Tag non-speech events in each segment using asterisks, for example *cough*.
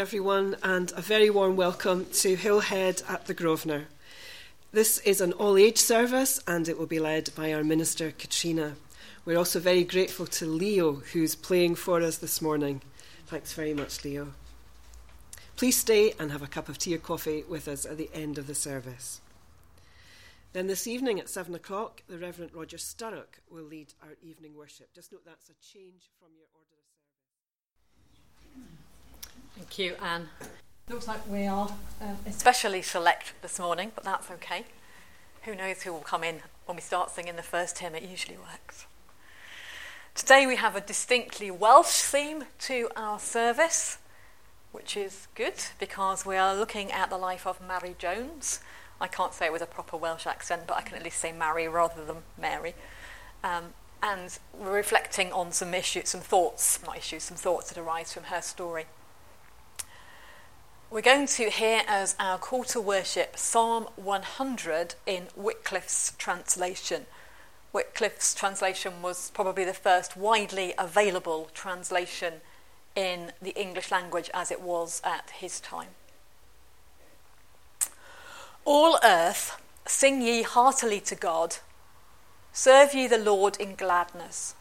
everyone, and a very warm welcome to Hillhead at the Grosvenor. This is an all age service and it will be led by our minister, Katrina. We're also very grateful to Leo, who's playing for us this morning. Thanks very much, Leo. Please stay and have a cup of tea or coffee with us at the end of the service. Then this evening at seven o'clock, the Reverend Roger Sturrock will lead our evening worship. Just note that's a change from your order of service. Thank you, Anne. Looks like we are um, especially select this morning, but that's okay. Who knows who will come in when we start singing the first hymn? It usually works. Today we have a distinctly Welsh theme to our service, which is good because we are looking at the life of Mary Jones. I can't say it with a proper Welsh accent, but I can at least say Mary rather than Mary. Um, and we're reflecting on some issues, some thoughts, not issues, some thoughts that arise from her story. We're going to hear as our call to worship Psalm 100 in Wycliffe's translation. Wycliffe's translation was probably the first widely available translation in the English language as it was at his time. All earth, sing ye heartily to God, serve ye the Lord in gladness.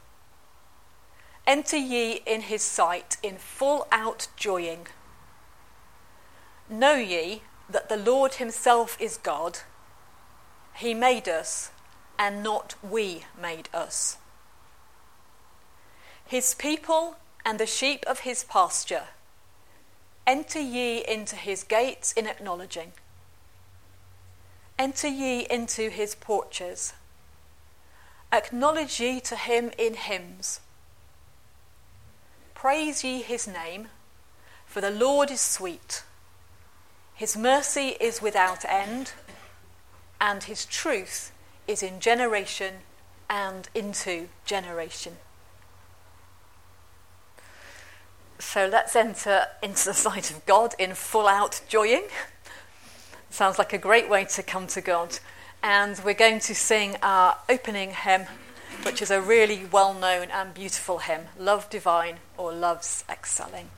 Enter ye in his sight in full outjoying Know ye that the Lord himself is God. He made us, and not we made us. His people and the sheep of his pasture. Enter ye into his gates in acknowledging. Enter ye into his porches. Acknowledge ye to him in hymns. Praise ye his name, for the Lord is sweet. His mercy is without end, and his truth is in generation and into generation. So let's enter into the sight of God in full out joying. Sounds like a great way to come to God. And we're going to sing our opening hymn, which is a really well known and beautiful hymn Love Divine All Loves Excelling.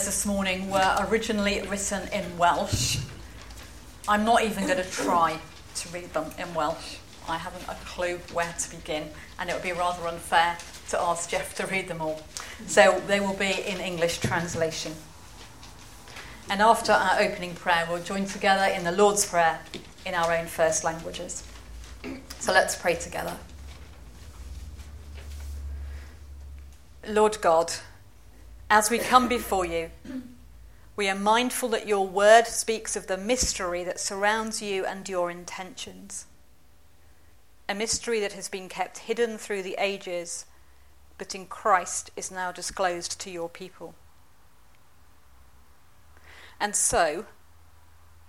Prayers this morning were originally written in Welsh. I'm not even going to try to read them in Welsh. I haven't a clue where to begin, and it would be rather unfair to ask Jeff to read them all. So they will be in English translation. And after our opening prayer, we'll join together in the Lord's Prayer in our own first languages. So let's pray together. Lord God, as we come before you, we are mindful that your word speaks of the mystery that surrounds you and your intentions. A mystery that has been kept hidden through the ages, but in Christ is now disclosed to your people. And so,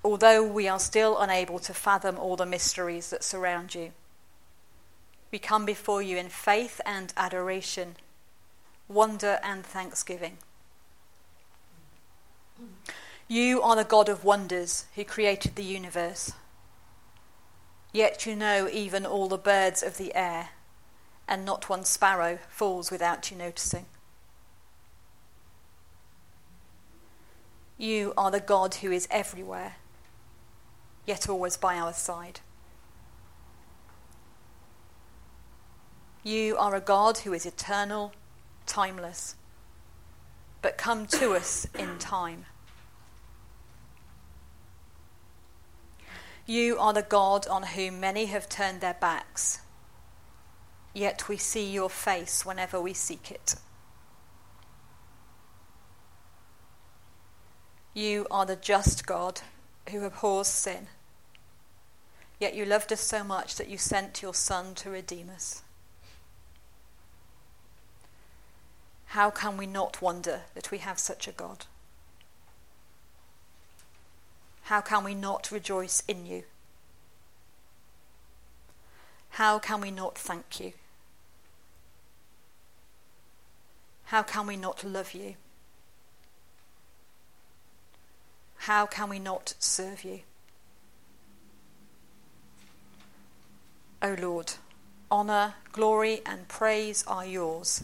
although we are still unable to fathom all the mysteries that surround you, we come before you in faith and adoration, wonder and thanksgiving. You are the God of wonders who created the universe. Yet you know even all the birds of the air, and not one sparrow falls without you noticing. You are the God who is everywhere, yet always by our side. You are a God who is eternal, timeless, but come to us in time. You are the God on whom many have turned their backs, yet we see your face whenever we seek it. You are the just God who abhors sin. Yet you loved us so much that you sent your Son to redeem us. How can we not wonder that we have such a God? How can we not rejoice in you? How can we not thank you? How can we not love you? How can we not serve you? O Lord, honour, glory, and praise are yours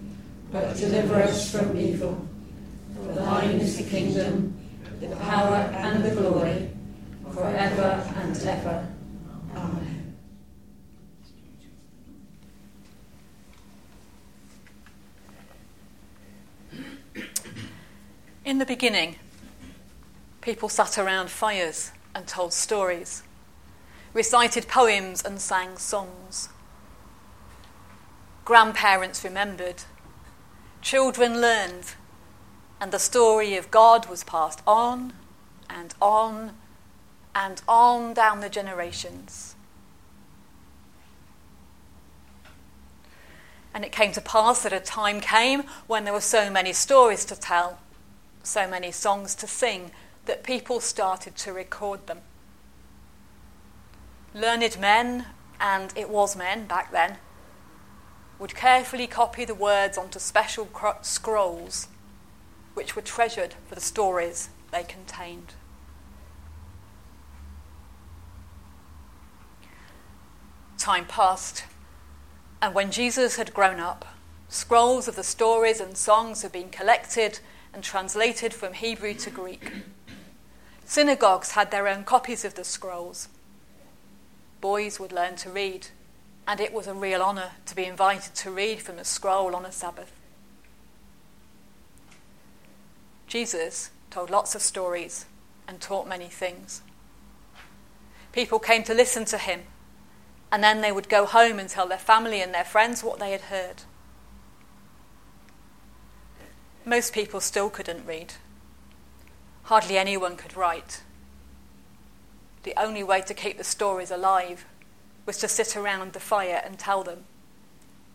but deliver us from evil. For thine is the kingdom, the power, and the glory, forever and ever. Amen. In the beginning, People sat around fires and told stories, recited poems and sang songs. Grandparents remembered, children learned, and the story of God was passed on and on and on down the generations. And it came to pass that a time came when there were so many stories to tell, so many songs to sing, that people started to record them. Learned men, and it was men back then, would carefully copy the words onto special scrolls, which were treasured for the stories they contained. Time passed, and when Jesus had grown up, scrolls of the stories and songs had been collected and translated from Hebrew to Greek. Synagogues had their own copies of the scrolls. Boys would learn to read, and it was a real honour to be invited to read from a scroll on a Sabbath. Jesus told lots of stories and taught many things. People came to listen to him, and then they would go home and tell their family and their friends what they had heard. Most people still couldn't read. Hardly anyone could write. The only way to keep the stories alive was to sit around the fire and tell them,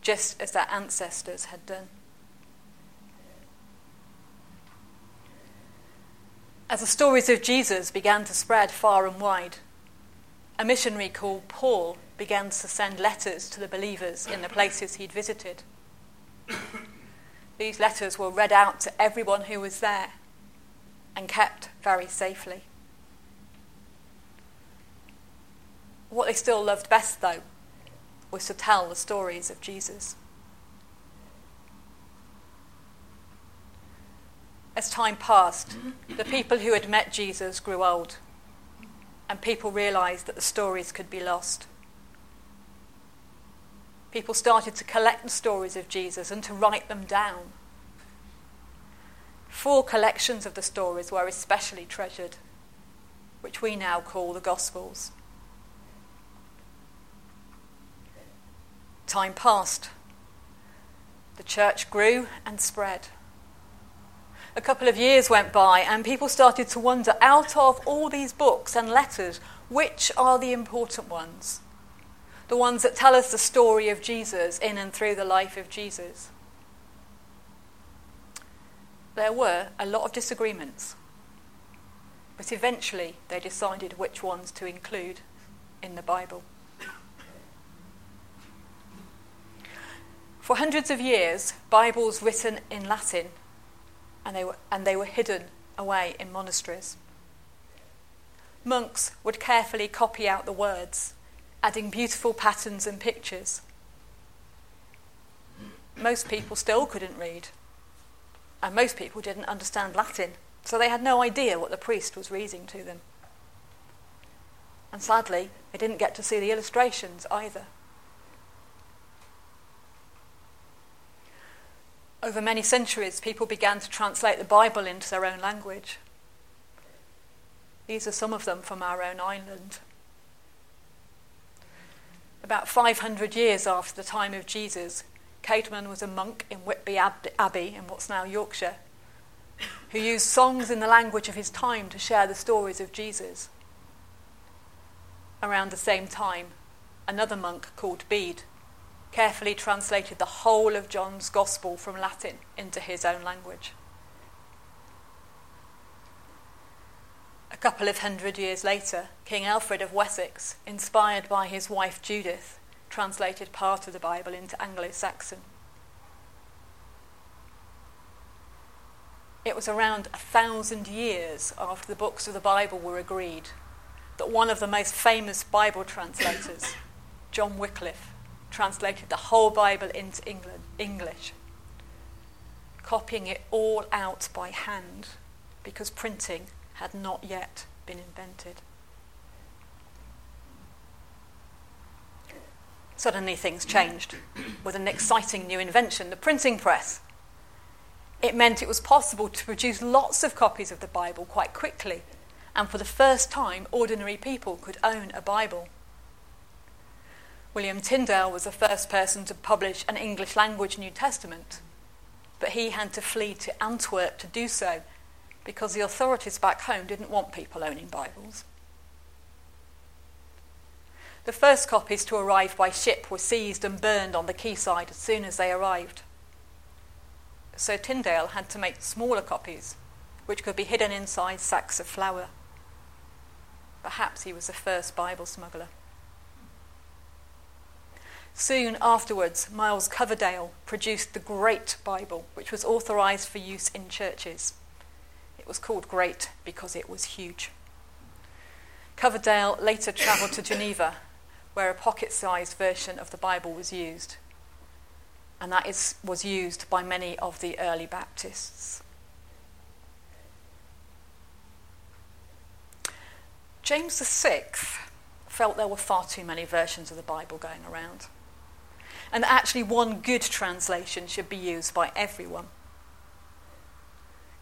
just as their ancestors had done. As the stories of Jesus began to spread far and wide, a missionary called Paul began to send letters to the believers in the places he'd visited. These letters were read out to everyone who was there and kept very safely. What they still loved best, though, was to tell the stories of Jesus. As time passed, the people who had met Jesus grew old, and people realized that the stories could be lost. People started to collect the stories of Jesus and to write them down. Four collections of the stories were especially treasured, which we now call the Gospels. Time passed. The church grew and spread a couple of years went by and people started to wonder out of all these books and letters, which are the important ones? The ones that tell us the story of Jesus in and through the life of Jesus. There were a lot of disagreements, but eventually they decided which ones to include in the Bible. For hundreds of years, Bibles written in Latin and they were, and they were hidden away in monasteries. Monks would carefully copy out the words, adding beautiful patterns and pictures. Most people still couldn't read, and most people didn't understand Latin, so they had no idea what the priest was reading to them. And sadly, they didn't get to see the illustrations either. Over many centuries, people began to translate the Bible into their own language. These are some of them from our own island. About 500 years after the time of Jesus, Caedmon was a monk in Whitby Abbey in what's now Yorkshire, who used songs in the language of his time to share the stories of Jesus. Around the same time, another monk called Bede carefully translated the whole of John's Gospel from Latin into his own language. A couple of hundred years later, King Alfred of Wessex, inspired by his wife Judith, translated part of the Bible into Anglo Saxon. It was around a thousand years after the books of the Bible were agreed that one of the most famous Bible translators, John Wycliffe, translated the whole Bible into England, English, copying it all out by hand because printing had not yet been invented. Suddenly things changed with an exciting new invention, the printing press. It meant it was possible to produce lots of copies of the Bible quite quickly, and for the first time, ordinary people could own a Bible. William Tyndale was the first person to publish an English language New Testament, but he had to flee to Antwerp to do so because the authorities back home didn't want people owning Bibles. The first copies to arrive by ship were seized and burned on the quayside as soon as they arrived. So Tyndale had to make smaller copies, which could be hidden inside sacks of flour. Perhaps he was the first Bible smuggler. Soon afterwards, Miles Coverdale produced the Great Bible, which was authorized for use in churches. It was called Great because it was huge. Coverdale later travelled to Geneva, where a pocket sized version of the Bible was used. And that is, was used by many of the early Baptists. James VI felt there were far too many versions of the Bible going around and actually one good translation should be used by everyone.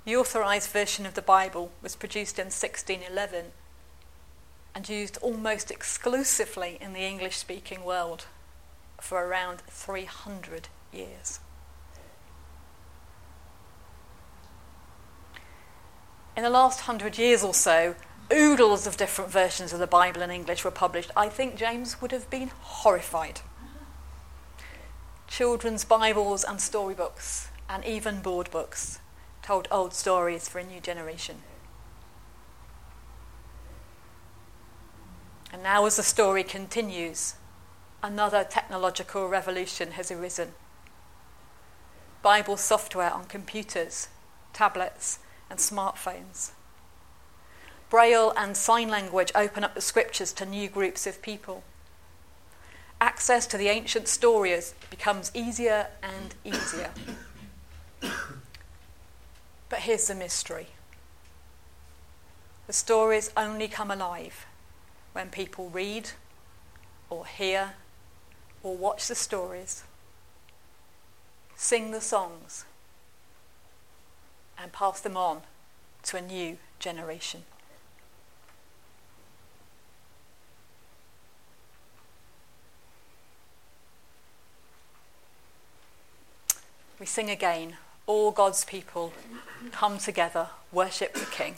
The authorized version of the Bible was produced in 1611 and used almost exclusively in the English speaking world for around 300 years. In the last hundred years or so, oodles of different versions of the Bible in English were published. I think James would have been horrified children's Bibles and storybooks, and even board books, told old stories for a new generation. And now, as the story continues, another technological revolution has arisen. Bible software on computers, tablets, and smartphones. Braille and sign language open up the scriptures to new groups of people. Access to the ancient stories becomes easier and easier. But here's the mystery the stories only come alive when people read or hear or watch the stories, sing the songs, and pass them on to a new generation. We sing again, all God's people come together, worship the King.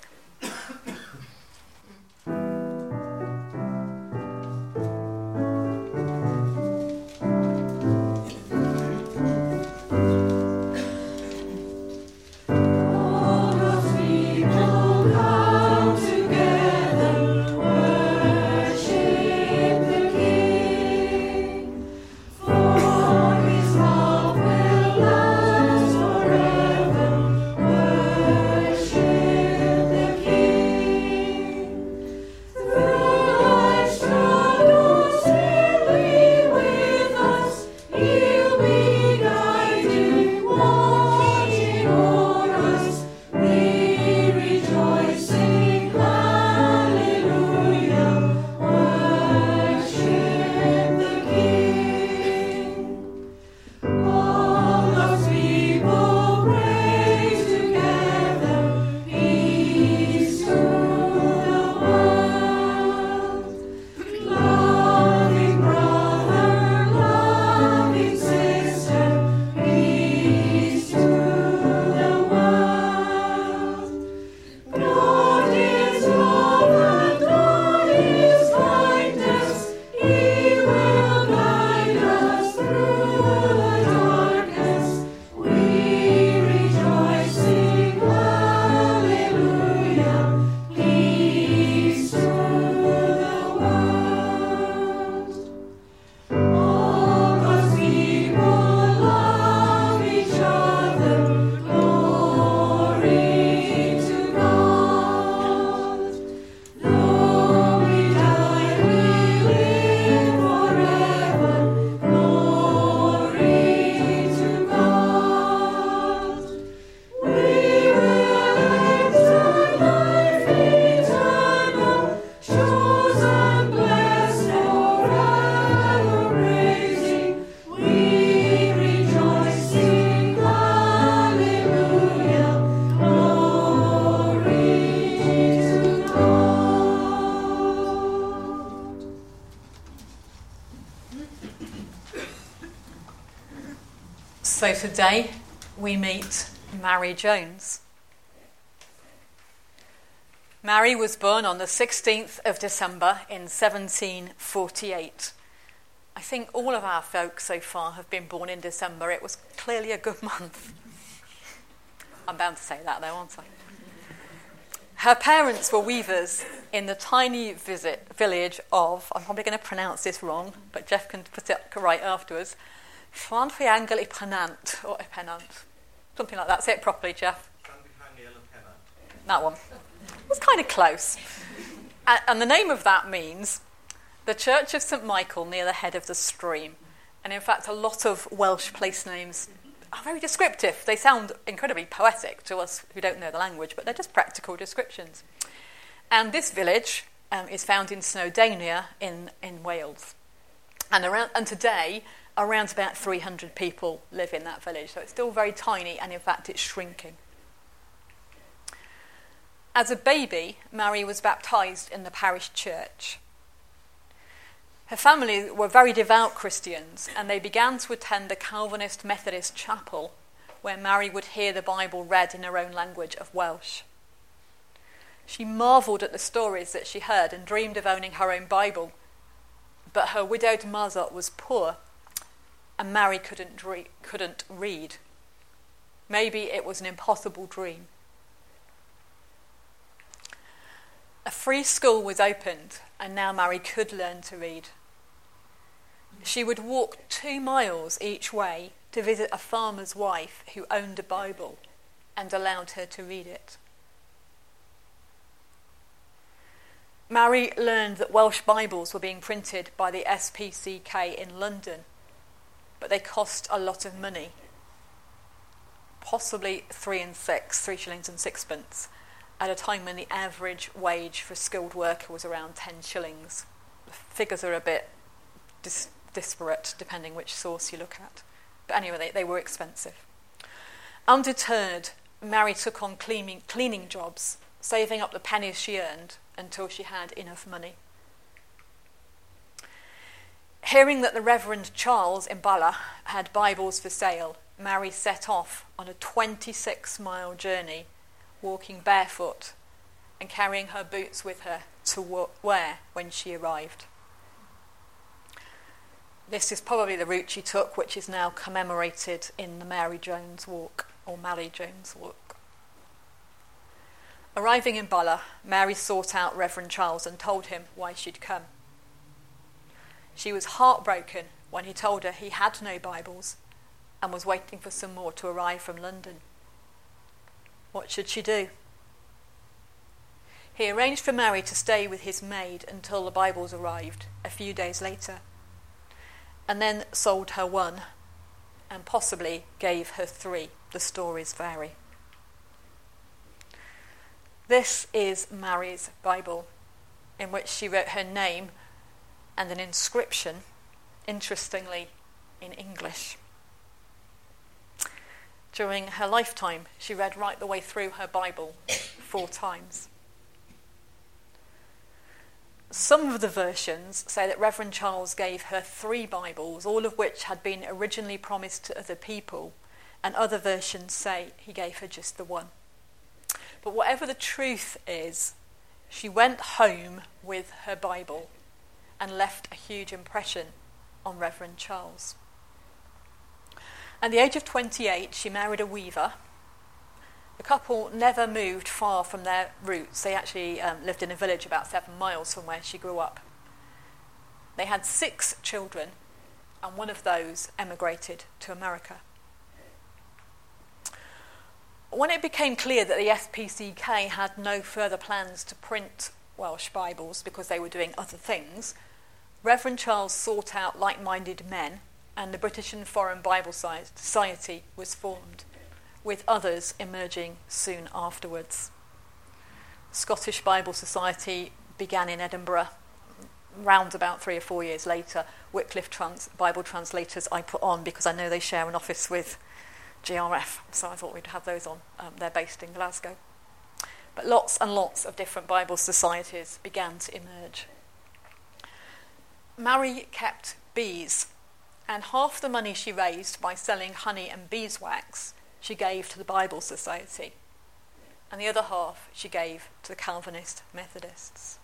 Today we meet Mary Jones. Mary was born on the 16th of December in 1748. I think all of our folk so far have been born in December. It was clearly a good *laughs* month. I'm bound to say that though, aren't I? Her parents were weavers in the tiny visit, village of, I'm probably going to pronounce this wrong, but Jeff can put it right afterwards, Llanfihangel y Pennant, or Pennant, something like that. Say it properly, Jeff. That one. It was kind of close. And, and the name of that means the Church of St Michael near the head of the stream. And in fact, a lot of Welsh place names are very descriptive. They sound incredibly poetic to us who don't know the language, but they're just practical descriptions. And this village um, is found in Snowdonia in, in Wales. And, around, and today, around about 300 people live in that village, so it's still very tiny, and in fact, it's shrinking. As a baby, Mary was baptized in the parish church. Her family were very devout Christians, and they began to attend the Calvinist Methodist chapel, where Mary would hear the Bible read in her own language of Welsh. She marvelled at the stories that she heard and dreamed of owning her own Bible, but her widowed mother was poor and Mary couldn't, couldn't read. Maybe it was an impossible dream. A free school was opened, and now Mary could learn to read. She would walk two miles each way to visit a farmer's wife who owned a Bible and allowed her to read it. Mary learned that Welsh Bibles were being printed by the SPCK in London, but they cost a lot of money. Possibly three and six, three shillings and sixpence, at a time when the average wage for a skilled worker was around 10 shillings. The figures are a bit dis- disparate depending which source you look at. But anyway, they, they were expensive. Undeterred, Mary took on cleaning, cleaning jobs, saving up the pennies she earned until she had enough money. Hearing that the Reverend Charles in Bala had Bibles for sale, Mary set off on a 26 mile journey, walking barefoot and carrying her boots with her to wear when she arrived. This is probably the route she took, which is now commemorated in the Mary Jones Walk or Mary Jones Walk. Arriving in Bala, Mary sought out Reverend Charles and told him why she'd come. She was heartbroken when he told her he had no Bibles and was waiting for some more to arrive from London. What should she do? He arranged for Mary to stay with his maid until the Bibles arrived a few days later and then sold her one, and possibly gave her three. The stories vary. This is Mary's Bible, in which she wrote her name and an inscription, interestingly, in English. During her lifetime, she read right the way through her Bible *coughs* four times. Some of the versions say that Reverend Charles gave her three Bibles, all of which had been originally promised to other people, and other versions say he gave her just the one. But whatever the truth is, she went home with her Bible and left a huge impression on Reverend Charles. At the age of 28, she married a weaver the couple never moved far from their roots. They actually um, lived in a village about seven miles from where she grew up. They had six children, and one of those emigrated to America. When it became clear that the SPCK had no further plans to print Welsh Bibles because they were doing other things, Reverend Charles sought out like minded men, and the British and Foreign Bible Society was formed with others emerging soon afterwards. Scottish Bible Society began in Edinburgh round about three or four years later. Wycliffe trans- Bible translators I put on because I know they share an office with GRF, so I thought we'd have those on. Um, they're based in Glasgow. But lots and lots of different Bible societies began to emerge. Mary kept bees, and half the money she raised by selling honey and beeswax she gave to the Bible Society, and the other half she gave to the Calvinist Methodists.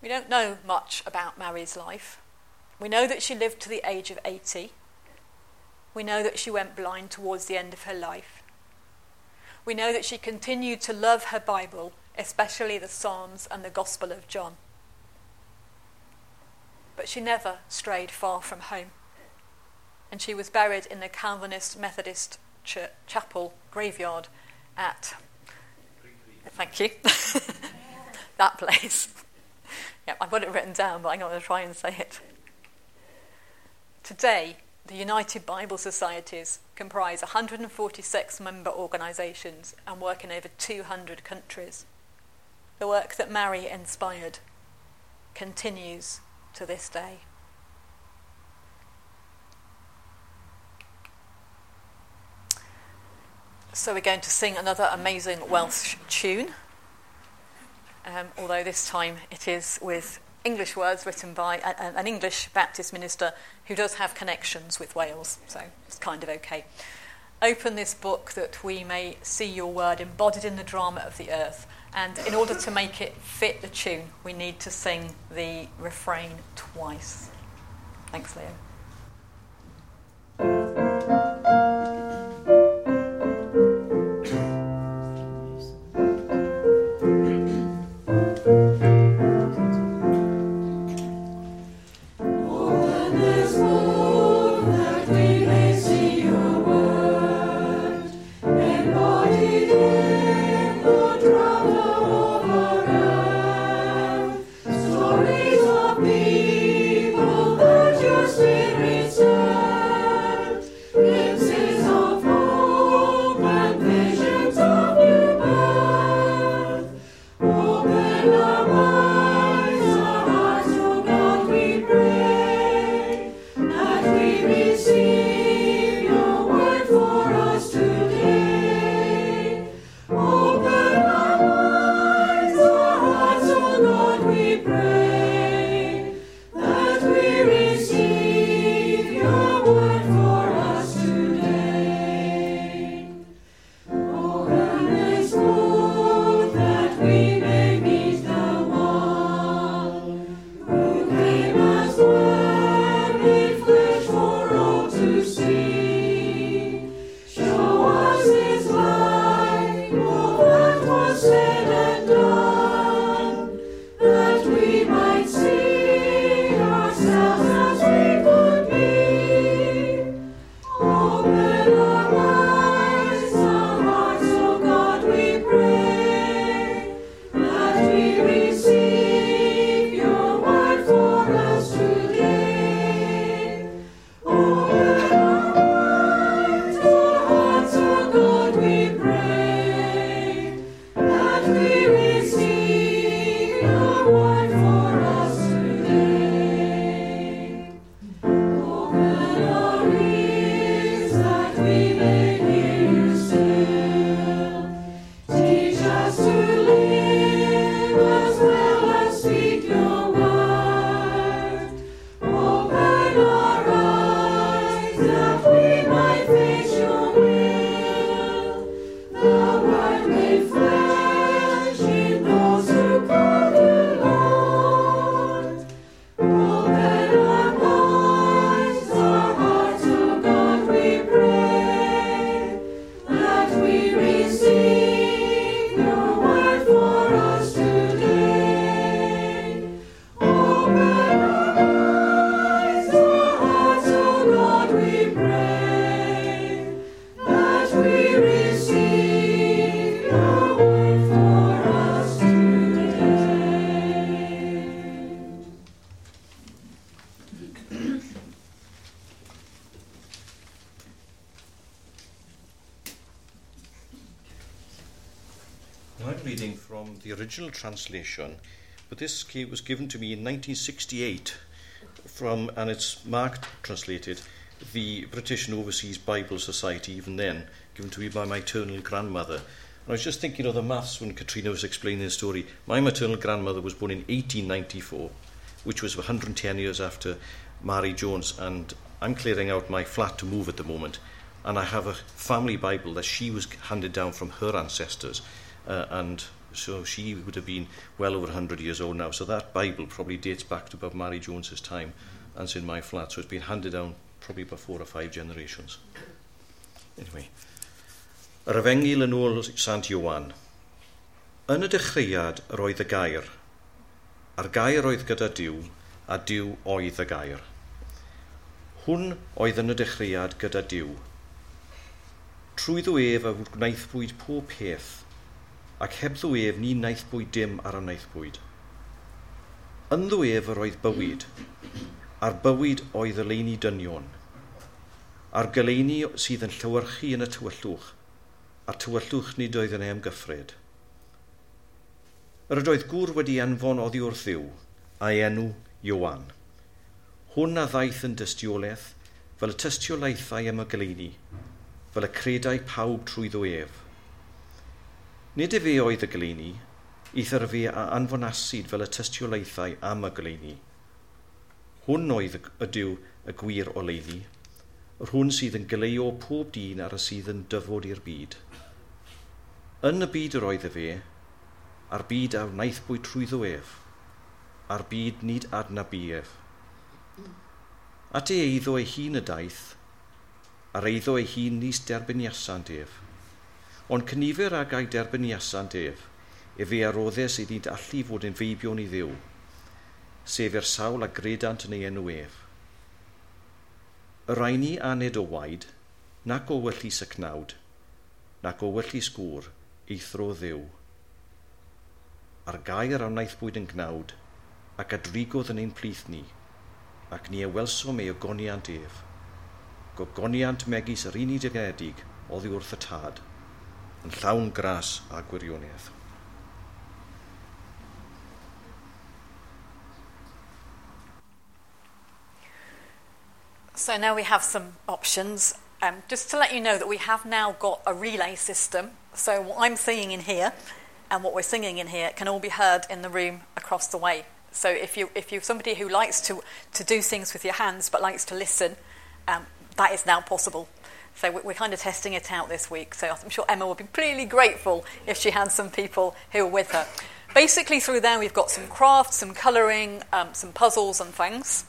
We don't know much about Mary's life. We know that she lived to the age of 80. We know that she went blind towards the end of her life. We know that she continued to love her Bible, especially the Psalms and the Gospel of John. But she never strayed far from home and she was buried in the Calvinist Methodist Ch- Chapel graveyard at. Thank you. *laughs* that place. yeah, I've got it written down, but I'm going to try and say it. Today, the United Bible Societies comprise 146 member organisations and work in over 200 countries. The work that Mary inspired continues to this day. So we're going to sing another amazing Welsh tune, um, although this time it is with English words written by a, an English Baptist minister who does have connections with Wales, so it's kind of okay. Open this book that we may see your word embodied in the drama of the earth. And in order to make it fit the tune, we need to sing the refrain twice. Thanks, Leo. Original translation, but this was given to me in 1968 from, and it's marked translated, the British and Overseas Bible Society, even then, given to me by my maternal grandmother. And I was just thinking of the maths when Katrina was explaining the story. My maternal grandmother was born in 1894, which was 110 years after Mary Jones, and I'm clearing out my flat to move at the moment. And I have a family Bible that she was handed down from her ancestors, uh, and so she would have been well over 100 years old now. So that Bible probably dates back to about Mary Jones's time and it's in my flat. So it's been handed down probably by four or five generations. Anyway. Yr efengil yn ôl Sant Iwan. Yn y dechreuad yr oedd y gair. A'r gair oedd gyda diw, a diw oedd y gair. Hwn oedd yn y dechreuad gyda diw. Trwy ddw ef a wnaethpwyd pob peth ac heb ddwef ni naeth bwyd dim ar y naeth bwyd. Yn ddwef yr oedd bywyd, a'r bywyd oedd y leini dynion, a'r gyleini sydd yn llywyrchu yn y tywyllwch, a'r tywyllwch nid oedd yn ei ymgyffred. Yr ydoedd gŵr wedi anfon oddi wrth ddiw, a'i enw Iowan. Hwn a ddaeth yn dystiolaeth, fel y tystiolaethau am y gyleini, fel y credau pawb trwy ddwef, Nid y fi oedd y gleini, eithyr fi a anfonasid fel y testiolaethau am y gleini. Hwn oedd ydyw y gwir o leiddi, yr hwn sydd yn gyleio pob dyn ar y sydd yn dyfod i'r byd. Yn y byd yr oedd y fe, a'r byd a wnaeth bwy trwy ddwef, a'r byd nid adnab. At ei eiddo ei hun y daith, a'r eiddo ei hun nis derbyn ef ond cynifer ag ai derbyn iasan def, ef ei aroddau sydd i'n allu fod yn feibion i ddiw, sef i'r sawl a gredant yn ei enw ef. Yr ni aned o waed, nac o wyllus y cnawd, nac o wyllus gŵr, eithro ddiw. Ar gair a wnaeth bwyd yn gnawd, ac adrigodd yn ein plith ni, ac ni ewelsom ei ogoniant ef, gogoniant megis yr unig degedig oddi wrth y tad. Yn llawn gras a gwirionedd. So now we have some options. Um, just to let you know that we have now got a relay system. So what I'm singing in here and what we're singing in here can all be heard in the room across the way. So if, you, if you're somebody who likes to, to do things with your hands but likes to listen, um, that is now possible. So we're kind of testing it out this week. So I'm sure Emma would be really grateful if she had some people who were with her. Basically, through there, we've got some crafts, some colouring, um, some puzzles, and things.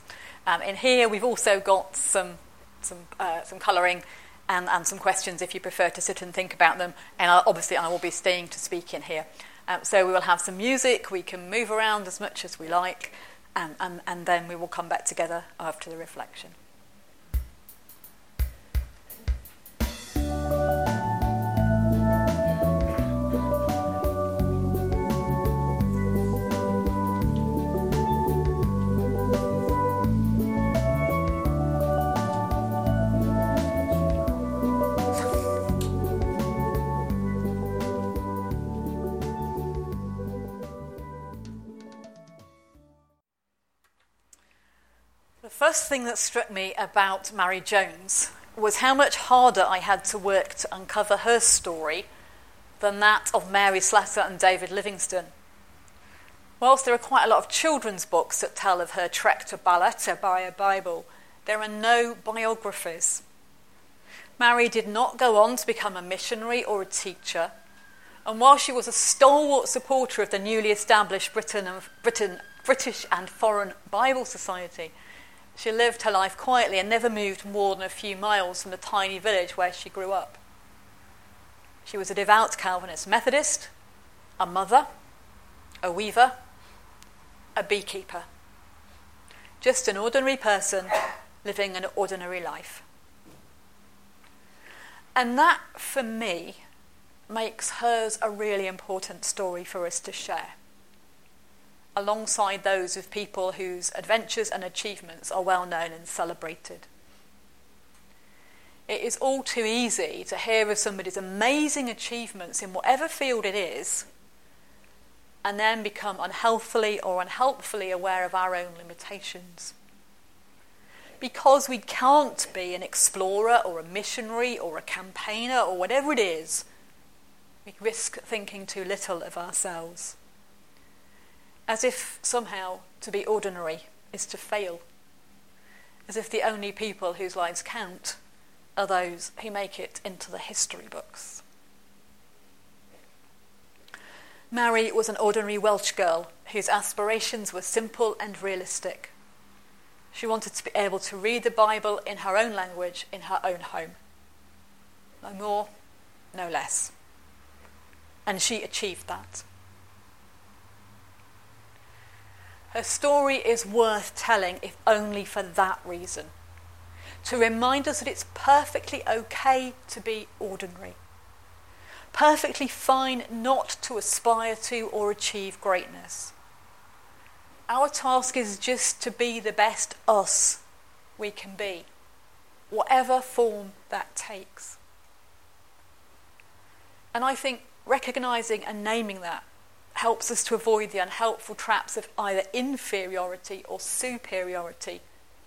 Um, in here, we've also got some, some, uh, some colouring and, and some questions if you prefer to sit and think about them. And I'll, obviously, I will be staying to speak in here. Um, so we will have some music, we can move around as much as we like, and, and, and then we will come back together after the reflection. First thing that struck me about Mary Jones was how much harder I had to work to uncover her story than that of Mary Slessor and David Livingstone. Whilst there are quite a lot of children's books that tell of her trek to Bala to buy a Bible, there are no biographies. Mary did not go on to become a missionary or a teacher, and while she was a stalwart supporter of the newly established Britain and, Britain, British and Foreign Bible Society, she lived her life quietly and never moved more than a few miles from the tiny village where she grew up. She was a devout Calvinist Methodist, a mother, a weaver, a beekeeper. Just an ordinary person living an ordinary life. And that, for me, makes hers a really important story for us to share alongside those of people whose adventures and achievements are well known and celebrated. It is all too easy to hear of somebody's amazing achievements in whatever field it is and then become unhealthily or unhelpfully aware of our own limitations. Because we can't be an explorer or a missionary or a campaigner or whatever it is, we risk thinking too little of ourselves as if somehow to be ordinary is to fail, as if the only people whose lives count are those who make it into the history books. Mary was an ordinary Welsh girl whose aspirations were simple and realistic. She wanted to be able to read the Bible in her own language in her own home. No more, no less. And she achieved that. Her story is worth telling, if only for that reason. To remind us that it's perfectly okay to be ordinary, perfectly fine not to aspire to or achieve greatness. Our task is just to be the best us we can be, whatever form that takes. And I think recognizing and naming that helps us to avoid the unhelpful traps of either inferiority or superiority,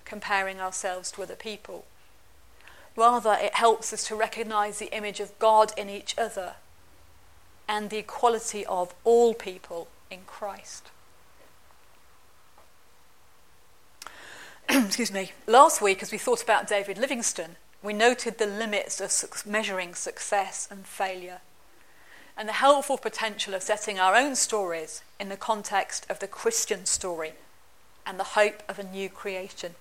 comparing ourselves to other people. Rather, it helps us to recognize the image of God in each other and the equality of all people in Christ. *clears throat* Excuse me. Last week, as we thought about David Livingstone, we noted the limits of measuring success and failure and the helpful potential of setting our own stories in the context of the Christian story and the hope of a new creation.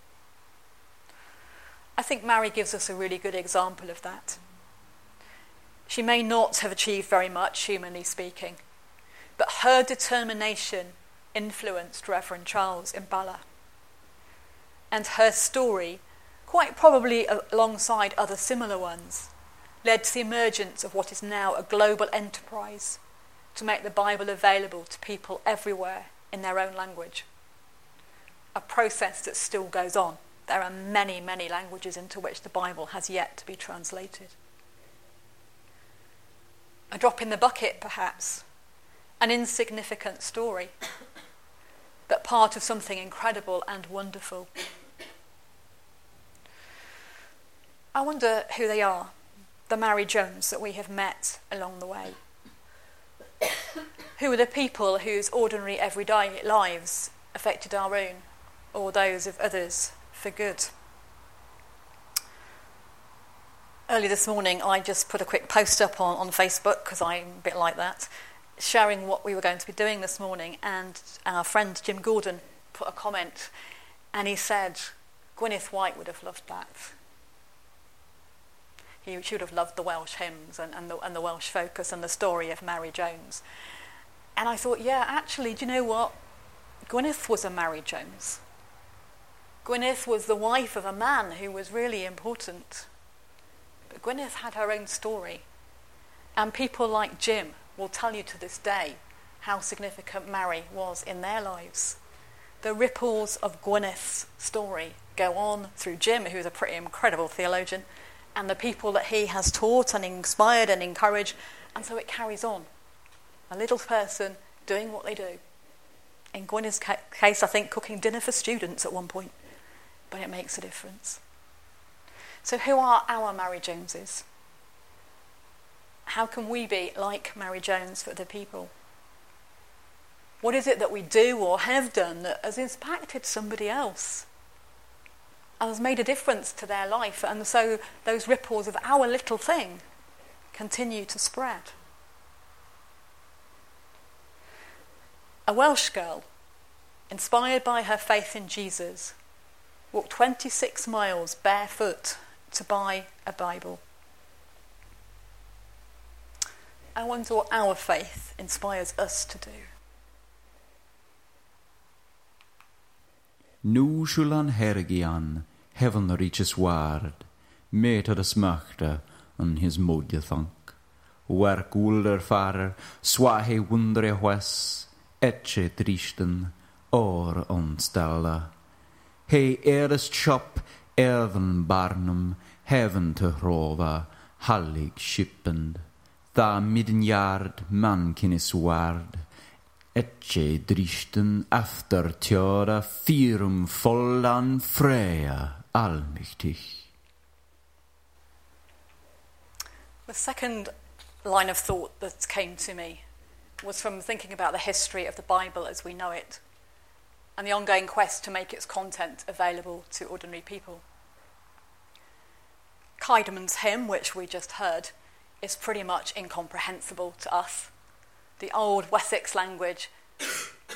I think Mary gives us a really good example of that. She may not have achieved very much, humanly speaking, but her determination influenced Reverend Charles in Bala. And her story quite probably alongside other similar ones, led to the emergence of what is now a global enterprise to make the Bible available to people everywhere in their own language. A process that still goes on. There are many, many languages into which the Bible has yet to be translated. A drop in the bucket, perhaps, an insignificant story, but part of something incredible and wonderful. I wonder who they are, the Mary Jones that we have met along the way. who are the people whose ordinary everyday lives affected our own or those of others for good? Early this morning, I just put a quick post up on, on Facebook because I'm a bit like that, sharing what we were going to be doing this morning. And our friend Jim Gordon put a comment and he said, Gwyneth White would have loved that. He, she would have loved the Welsh hymns and, and, the, and the Welsh focus and the story of Mary Jones. And I thought, yeah, actually, do you know what? Gwyneth was a Mary Jones. Gwyneth was the wife of a man who was really important. But Gwyneth had her own story. And people like Jim will tell you to this day how significant Mary was in their lives. The ripples of Gwyneth's story go on through Jim, who's a pretty incredible theologian, and the people that he has taught and inspired and encouraged, and so it carries on. A little person doing what they do. In Gwyneth's case, I think cooking dinner for students at one point, but it makes a difference. So, who are our Mary Joneses? How can we be like Mary Jones for other people? What is it that we do or have done that has impacted somebody else has made a difference to their life? And so those ripples of our little thing continue to spread. A Welsh girl, inspired by her faith in Jesus, walked 26 miles barefoot to buy a Bible. I wonder what our faith inspires us to do. Nu Nusulan hergian, heavenriches ward, metades möchte an his modjethank. Werk ulder farer, swahe wundre hues, etche tristen, or onstella. He erest chop, erven barnum, heaven te rova, hallig shippend, tha middenjaard, mankinis ward, after tjöra firum. The second line of thought that came to me was from thinking about the history of the Bible as we know it and the ongoing quest to make its content available to ordinary people. Caedmon's hymn, which we just heard, is pretty much incomprehensible to us. The old Wessex language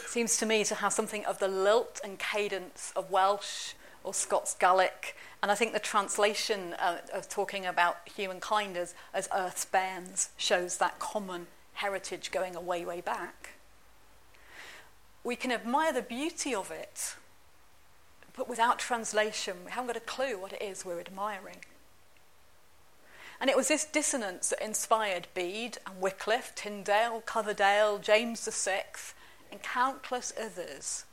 seems to me to have something of the lilt and cadence of Welsh or Scots Gaelic. And I think the translation uh, of talking about humankind as, as earth's bairns shows that common heritage going a way, way back. We can admire the beauty of it, but without translation, we haven't got a clue what it is we're admiring. And it was this dissonance that inspired Bede and Wycliffe, Tyndale, Coverdale, James VI, and countless others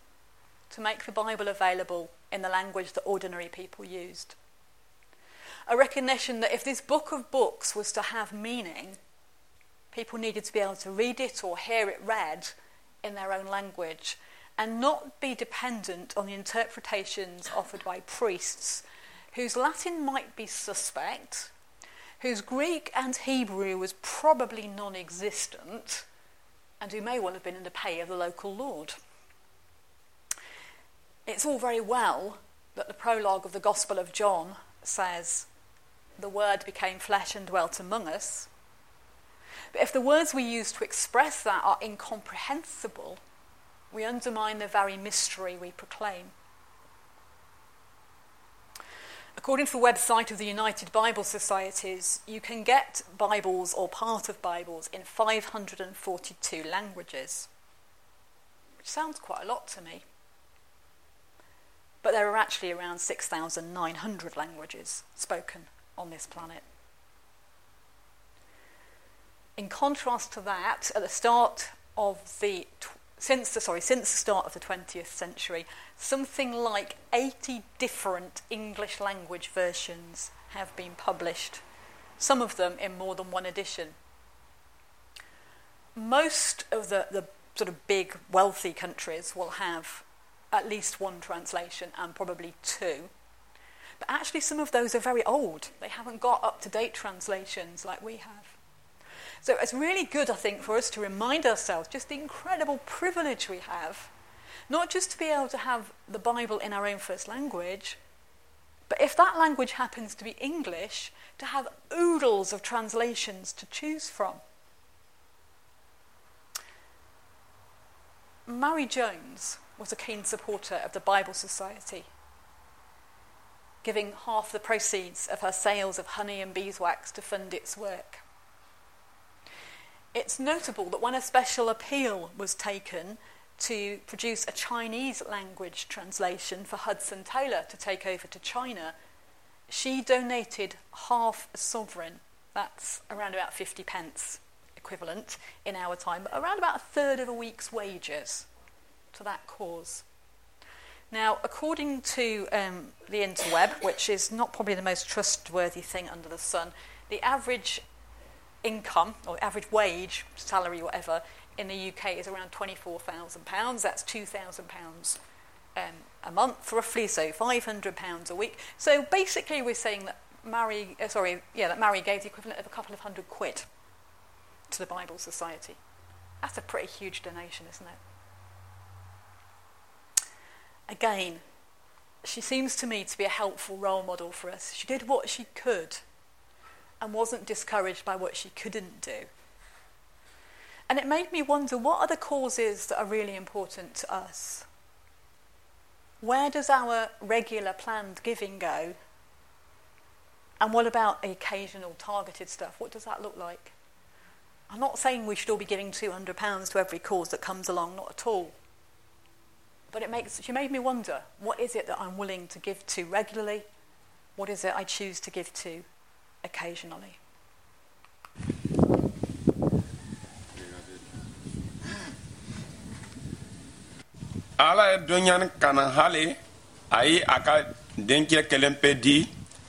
to make the Bible available in the language that ordinary people used. A recognition that if this book of books was to have meaning, people needed to be able to read it or hear it read in their own language and not be dependent on the interpretations offered by priests whose Latin might be suspect whose Greek and Hebrew was probably non existent, and who may well have been in the pay of the local lord. It's all very well that the prologue of the Gospel of John says, The Word became flesh and dwelt among us. But if the words we use to express that are incomprehensible, we undermine the very mystery we proclaim. According to the website of the United Bible Societies, you can get Bibles or part of Bibles in 542 languages, which sounds quite a lot to me. but there are actually around 6,900 languages spoken on this planet. In contrast to that, at the start of the since the sorry since the start of the 20th century, something like 80 different English language versions have been published. Some of them in more than one edition. Most of the, the sort of big wealthy countries will have at least one translation and probably two. But actually, some of those are very old. They haven't got up to date translations like we have. So it's really good, I think, for us to remind ourselves just the incredible privilege we have, not just to be able to have the Bible in our own first language, but if that language happens to be English, to have oodles of translations to choose from. Mary Jones was a keen supporter of the Bible Society, giving half the proceeds of her sales of honey and beeswax to fund its work. It's notable that when a special appeal was taken to produce a Chinese language translation for Hudson Taylor to take over to China, she donated half a sovereign, that's around about 50 pence equivalent in our time, but around about a third of a week's wages to that cause. Now, according to um, the interweb, which is not probably the most trustworthy thing under the sun, the average income or average wage, salary, whatever, in the UK is around £24,000. That's £2,000 um, a month, roughly, so £500 a week. So basically, we're saying that Mary, uh, sorry, yeah, that Mary gave the equivalent of a couple of hundred quid to the Bible Society. That's a pretty huge donation, isn't it? Again, she seems to me to be a helpful role model for us. She did what she could and wasn't discouraged by what she couldn't do. And it made me wonder what are the causes that are really important to us? Where does our regular planned giving go? And what about the occasional targeted stuff? What does that look like? I'm not saying we should all be giving £200 to every cause that comes along, not at all. But it makes, she made me wonder what is it that I'm willing to give to regularly? What is it I choose to give to occasionally. ala ye dɔɲani kana hali a ye a ka denkɛ kelen pe di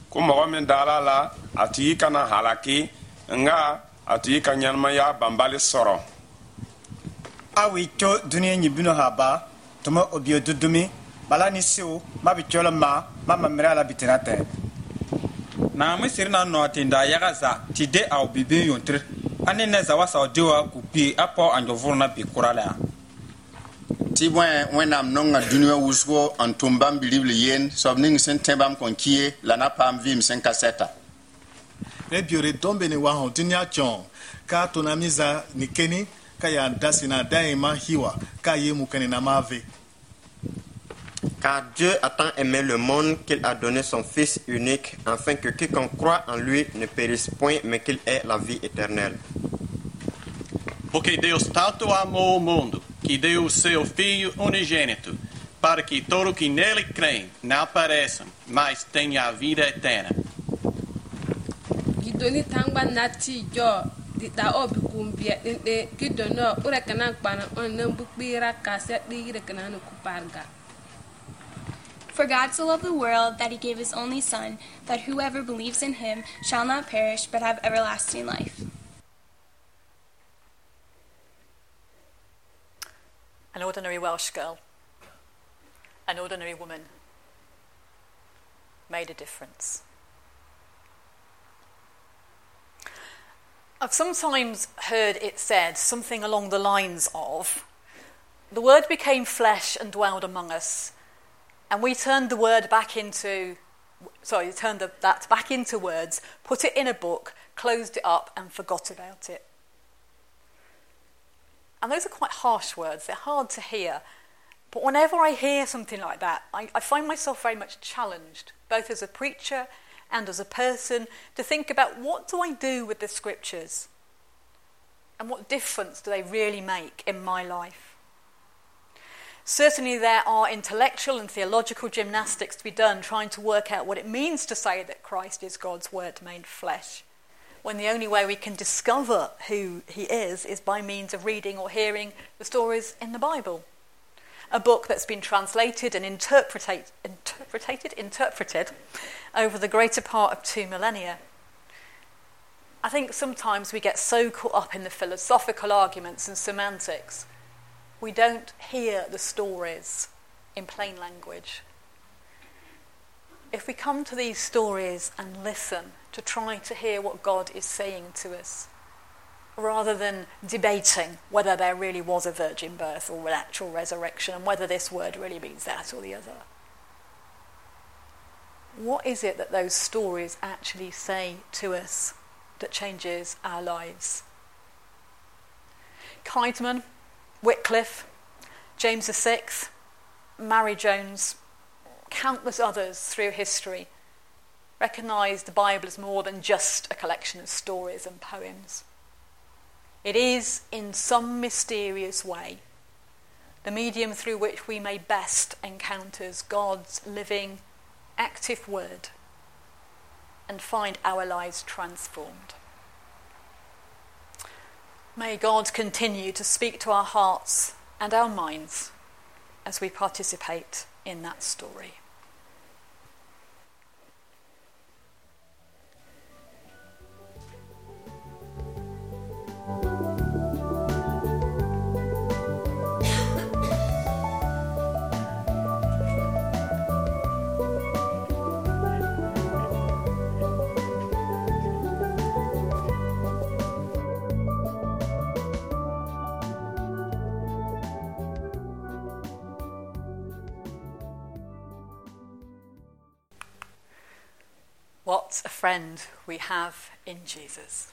ko mɔgɔ min dala la a tigi kana halaki nga a tigi ka ɲɛnamaya banbali sɔrɔ aw yi co duniya ɲibino ha ba tuma o biyo dudumi bala ni siw ma bi colo ma ma mamiri ala bitina tɛ naamẽ sɩd na n noog tɩ n daa yaga za tɩ de a bibin yontr a ne neza wa sao de wa kupi a pao a yõvʋrnã bɩ tɩ bõe wẽnnaam nonga dũniwã wʋsgo n tʋm bãmb bilibl yen soab ning sẽn tẽ bãmb kõn kie la na paam vɩɩm sẽn ka sɛta ne biore tõmbe ne wa dũniyã tõ ka tʋnami za ni keni ka yaa da sẽn na a dãyẽ ma hiwa ka a yee mukãne na maave Car Dieu a tant aimé le monde qu'il a donné son Fils unique, afin que quiconque croit en lui ne périsse point, mais qu'il ait la vie éternelle. Porque Deus tanto amou o mundo, que deu o seu Filho unigênito, para que todo que nele crê não pereça, mas tenha a vida eterna. gidoni tangba nati jo di da o bi kumbia gidono ure kana kpana on nan bu kpira ka se di ire kana no kuparga For God so loved the world that he gave his only Son, that whoever believes in him shall not perish but have everlasting life. An ordinary Welsh girl, an ordinary woman, made a difference. I've sometimes heard it said something along the lines of the word became flesh and dwelled among us, and we turned the word back into, sorry, turned the, that back into words, put it in a book, closed it up, and forgot about it. And those are quite harsh words, they're hard to hear. But whenever I hear something like that, I, I find myself very much challenged, both as a preacher and as a person, to think about what do I do with the scriptures? And what difference do they really make in my life? Certainly, there are intellectual and theological gymnastics to be done trying to work out what it means to say that Christ is God's Word made flesh, when the only way we can discover who He is is by means of reading or hearing the stories in the Bible. A book that's been translated and interpreted, interpreted, interpreted over the greater part of two millennia. I think sometimes we get so caught up in the philosophical arguments and semantics we don't hear the stories in plain language. If we come to these stories and listen to try to hear what God is saying to us, rather than debating whether there really was a virgin birth or an actual resurrection and whether this word really means that or the other. What is it that those stories actually say to us that changes our lives? Caedmon Wycliffe, James VI, Mary Jones, countless others through history recognised the Bible as more than just a collection of stories and poems. It is, in some mysterious way, the medium through which we may best encounter God's living, active word and find our lives transformed. May God continue to speak to our hearts and our minds as we participate in that story. What a friend we have in Jesus.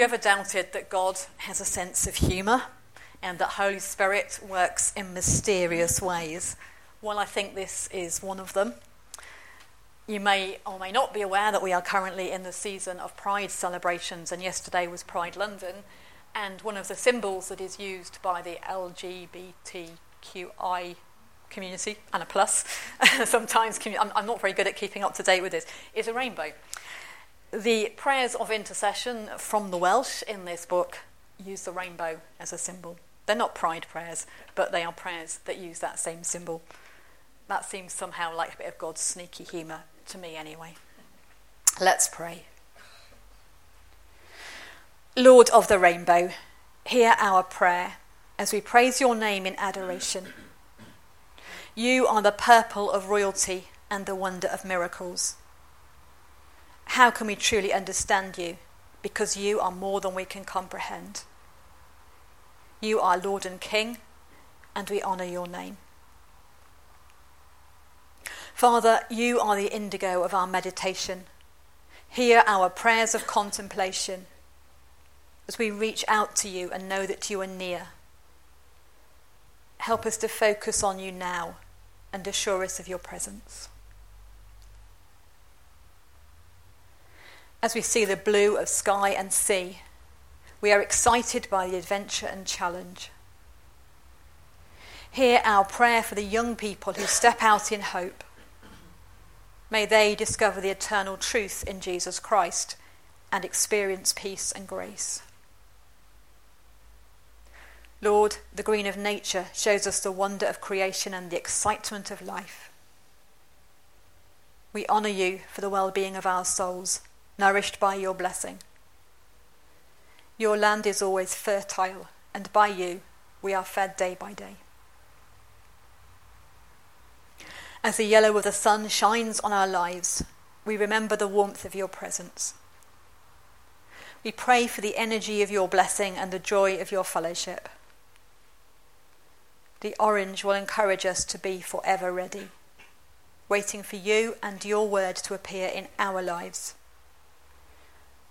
You ever doubted that God has a sense of humour and that Holy Spirit works in mysterious ways? Well, I think this is one of them. You may or may not be aware that we are currently in the season of Pride celebrations, and yesterday was Pride London. And one of the symbols that is used by the LGBTQI community and a plus, *laughs* sometimes I'm, I'm not very good at keeping up to date with this, is a rainbow. The prayers of intercession from the Welsh in this book use the rainbow as a symbol. They're not pride prayers, but they are prayers that use that same symbol. That seems somehow like a bit of God's sneaky humour to me, anyway. Let's pray. Lord of the rainbow, hear our prayer as we praise your name in adoration. You are the purple of royalty and the wonder of miracles. How can we truly understand you? Because you are more than we can comprehend. You are Lord and King, and we honour your name. Father, you are the indigo of our meditation. Hear our prayers of contemplation as we reach out to you and know that you are near. Help us to focus on you now and assure us of your presence. As we see the blue of sky and sea, we are excited by the adventure and challenge. Hear our prayer for the young people who step out in hope. May they discover the eternal truth in Jesus Christ and experience peace and grace. Lord, the green of nature shows us the wonder of creation and the excitement of life. We honour you for the well being of our souls, nourished by your blessing. Your land is always fertile, and by you we are fed day by day. As the yellow of the sun shines on our lives, we remember the warmth of your presence. We pray for the energy of your blessing and the joy of your fellowship. The orange will encourage us to be forever ready, waiting for you and your word to appear in our lives.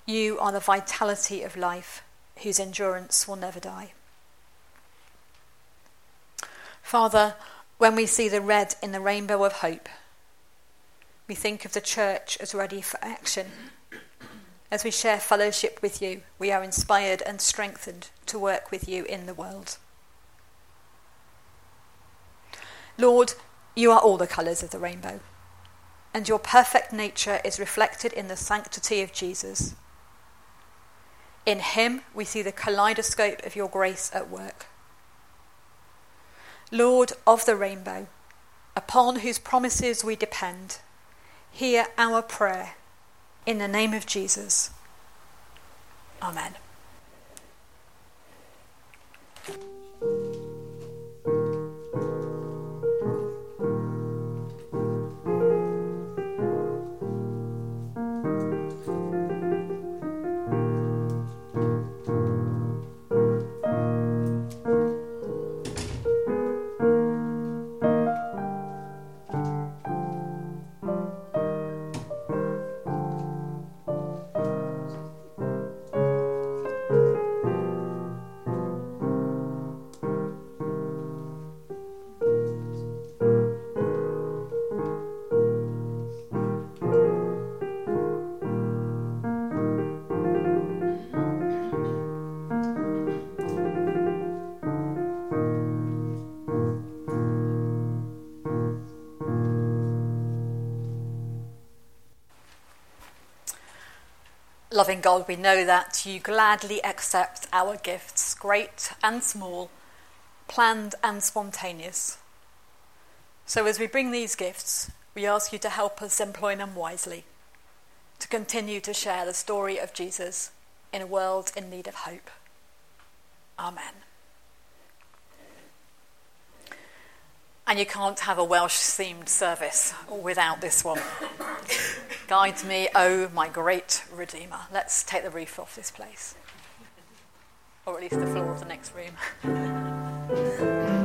You are the vitality of life, whose endurance will never die. Father, when we see the red in the rainbow of hope, we think of the church as ready for action. As we share fellowship with you, we are inspired and strengthened to work with you in the world. Lord, you are all the colours of the rainbow, and your perfect nature is reflected in the sanctity of Jesus. In him, we see the kaleidoscope of your grace at work. Lord of the rainbow, upon whose promises we depend, hear our prayer. In the name of Jesus. Amen. Loving God, we know that you gladly accept our gifts, great and small, planned and spontaneous. So as we bring these gifts, we ask you to help us employ them wisely, to continue to share the story of Jesus in a world in need of hope. Amen. And you can't have a Welsh themed service without this one. *laughs* Guide me, O oh my great Redeemer. Let's take the roof off this place, or at least the floor of the next room. *laughs*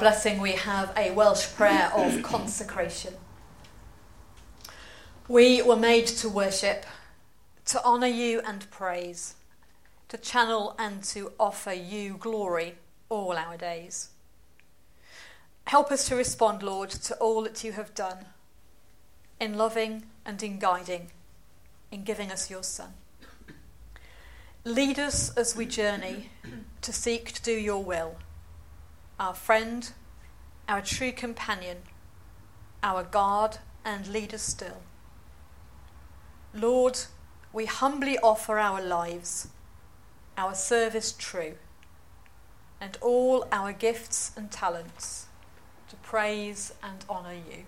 blessing, we have a Welsh prayer of *coughs* consecration. We were made to worship, to honour you and praise, to channel and to offer you glory all our days. Help us to respond, Lord, to all that you have done in loving and in guiding, in giving us your Son. Lead us as we journey to seek to do your will, our friend, our true companion, our guard and leader still. Lord, we humbly offer our lives, our service true, and all our gifts and talents to praise and honour you.